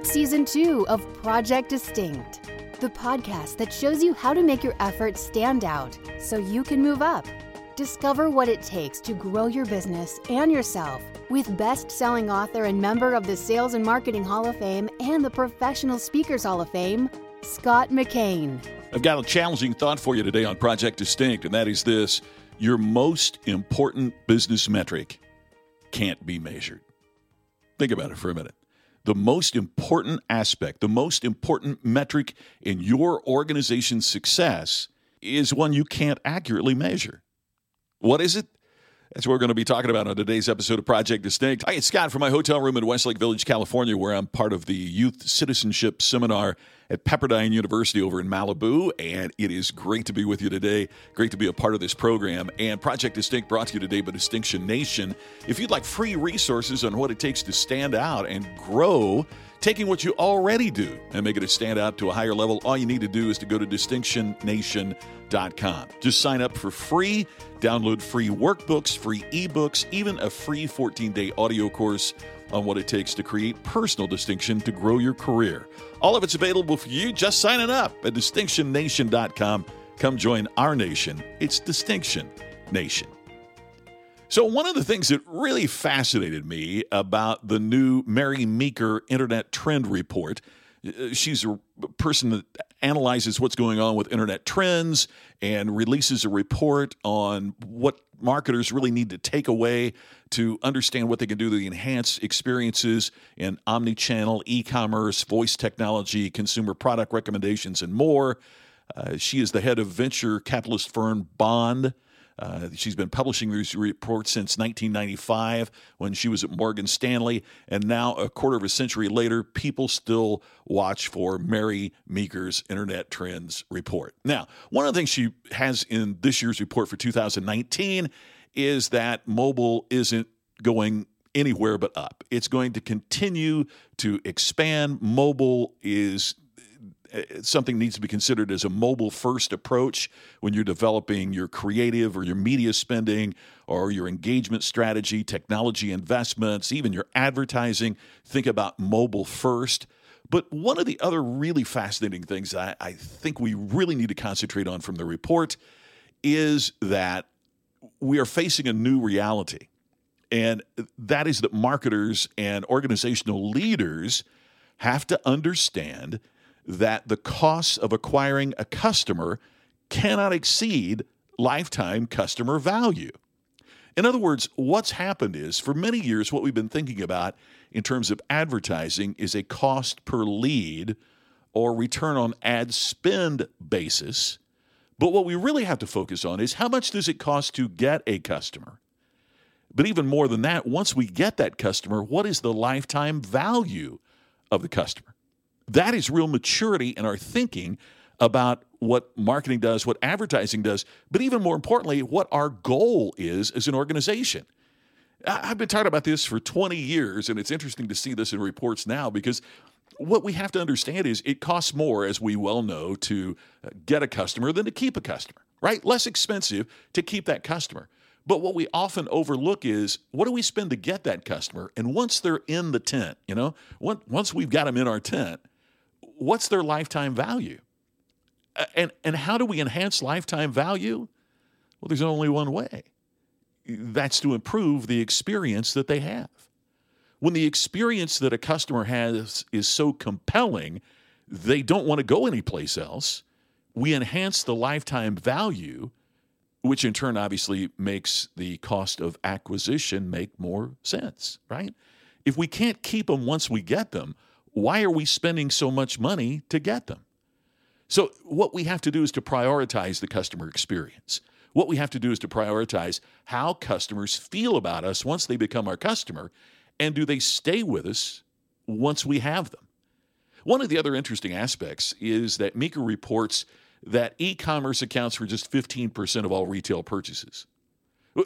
It's season two of Project Distinct, the podcast that shows you how to make your efforts stand out so you can move up. Discover what it takes to grow your business and yourself with best selling author and member of the Sales and Marketing Hall of Fame and the Professional Speakers Hall of Fame, Scott McKain. I've got a challenging thought for you today on Project Distinct, and that is this your most important business metric can't be measured. Think about it for a minute. The most important aspect, the most important metric in your organization's success is one you can't accurately measure. What is it? That's what we're going to be talking about on today's episode of Project Distinct. Hi, it's Scott from my hotel room in Westlake Village, California, where I'm part of the Youth Citizenship Seminar at Pepperdine University over in Malibu. And it is great to be with you today. Great to be a part of this program. And Project Distinct brought to you today by Distinction Nation. If you'd like free resources on what it takes to stand out and grow, taking what you already do and making it stand out to a higher level, all you need to do is to go to distinctionnation.com. Just sign up for free, download free workbooks, free ebooks, even a free 14 day audio course on what it takes to create personal distinction to grow your career. All of it's available for you just signing up at distinctionnation.com. Come join our nation. It's Distinction Nation. So, one of the things that really fascinated me about the new Mary Meeker Internet Trend Report, uh, she's a person that analyzes what's going on with internet trends and releases a report on what marketers really need to take away to understand what they can do to enhance experiences in omni-channel, e-commerce, voice technology, consumer product recommendations, and more. Uh, she is the head of venture capitalist firm Bond. Uh, she's been publishing these reports since 1995 when she was at Morgan Stanley. And now, a quarter of a century later, people still watch for Mary Meeker's Internet Trends report. Now, one of the things she has in this year's report for 2019 is that mobile isn't going anywhere but up. It's going to continue to expand. Mobile is Uh, something needs to be considered as a mobile first approach when you're developing your creative or your media spending or your engagement strategy, technology investments, even your advertising. Think about mobile first. But one of the other really fascinating things I, I think we really need to concentrate on from the report is that we are facing a new reality. And that is that marketers and organizational leaders have to understand that the costs of acquiring a customer cannot exceed lifetime customer value. In other words, what's happened is for many years, what we've been thinking about in terms of advertising is a cost per lead or return on ad spend basis. But what we really have to focus on is how much does it cost to get a customer? But even more than that, once we get that customer, what is the lifetime value of the customer? That is real maturity in our thinking about what marketing does, what advertising does, but even more importantly, what our goal is as an organization. I've been talking about this for 20 years, and it's interesting to see this in reports now because what we have to understand is it costs more, as we well know, to uh, get a customer than to keep a customer, right? Less expensive to keep that customer. But what we often overlook is what do we spend to get that customer? And once they're in the tent, you know, once we've got them in our tent, what's their lifetime value? And, and how do we enhance lifetime value? Well, there's only one way that's to improve the experience that they have. When the experience that a customer has is so compelling, they don't want to go anyplace else. We enhance the lifetime value, which in turn obviously makes the cost of acquisition make more sense, right? If we can't keep them once we get them, why are we spending so much money to get them? So, what we have to do is to prioritize the customer experience. What we have to do is to prioritize how customers feel about us once they become our customer, and do they stay with us once we have them? One of the other interesting aspects is that Meeker reports that e commerce accounts for just 15% of all retail purchases.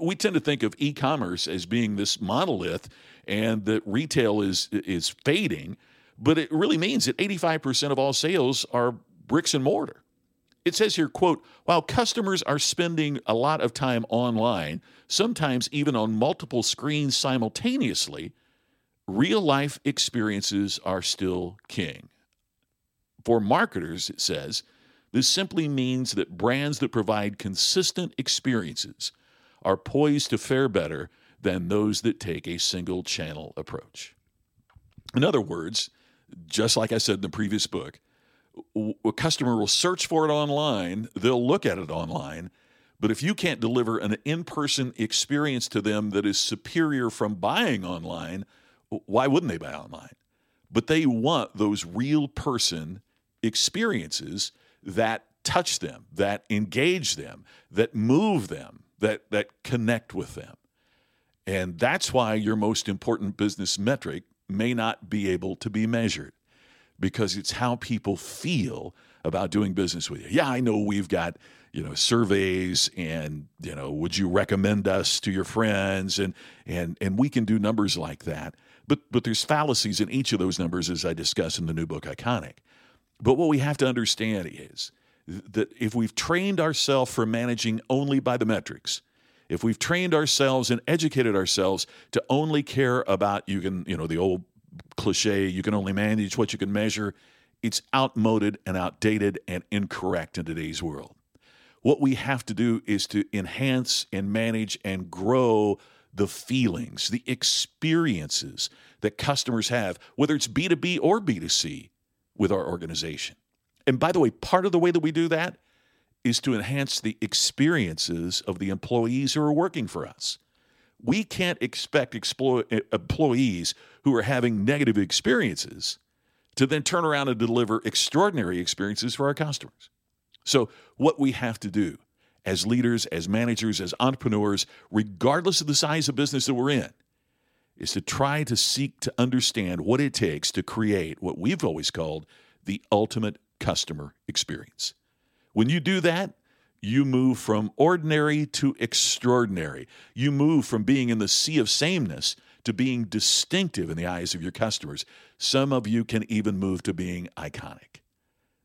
We tend to think of e commerce as being this monolith and that retail is, is fading but it really means that 85% of all sales are bricks and mortar. It says here, quote, while customers are spending a lot of time online, sometimes even on multiple screens simultaneously, real life experiences are still king. For marketers, it says, this simply means that brands that provide consistent experiences are poised to fare better than those that take a single channel approach. In other words, just like I said in the previous book, a customer will search for it online, they'll look at it online, but if you can't deliver an in person experience to them that is superior from buying online, why wouldn't they buy online? But they want those real person experiences that touch them, that engage them, that move them, that, that connect with them. And that's why your most important business metric may not be able to be measured because it's how people feel about doing business with you. Yeah, I know we've got, you know, surveys and, you know, would you recommend us to your friends and and and we can do numbers like that. But but there's fallacies in each of those numbers as I discuss in the new book Iconic. But what we have to understand is that if we've trained ourselves for managing only by the metrics, if we've trained ourselves and educated ourselves to only care about you can, you know, the old cliche, you can only manage what you can measure, it's outmoded and outdated and incorrect in today's world. What we have to do is to enhance and manage and grow the feelings, the experiences that customers have, whether it's B2B or B2C with our organization. And by the way, part of the way that we do that is to enhance the experiences of the employees who are working for us. We can't expect explo- employees who are having negative experiences to then turn around and deliver extraordinary experiences for our customers. So, what we have to do as leaders, as managers, as entrepreneurs, regardless of the size of business that we're in, is to try to seek to understand what it takes to create what we've always called the ultimate customer experience. When you do that, you move from ordinary to extraordinary. You move from being in the sea of sameness to being distinctive in the eyes of your customers. Some of you can even move to being iconic.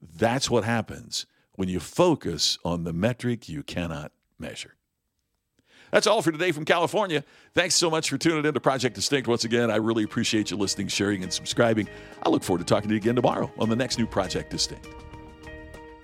That's what happens when you focus on the metric you cannot measure. That's all for today from California. Thanks so much for tuning in to Project Distinct. Once again, I really appreciate you listening, sharing, and subscribing. I look forward to talking to you again tomorrow on the next new Project Distinct.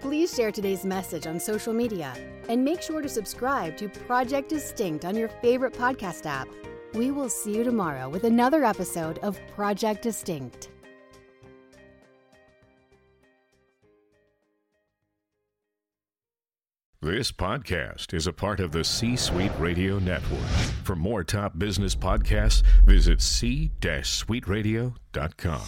Please share today's message on social media and make sure to subscribe to Project Distinct on your favorite podcast app. We will see you tomorrow with another episode of Project Distinct. This podcast is a part of the C Suite Radio Network. For more top business podcasts, visit c-suiteradio.com.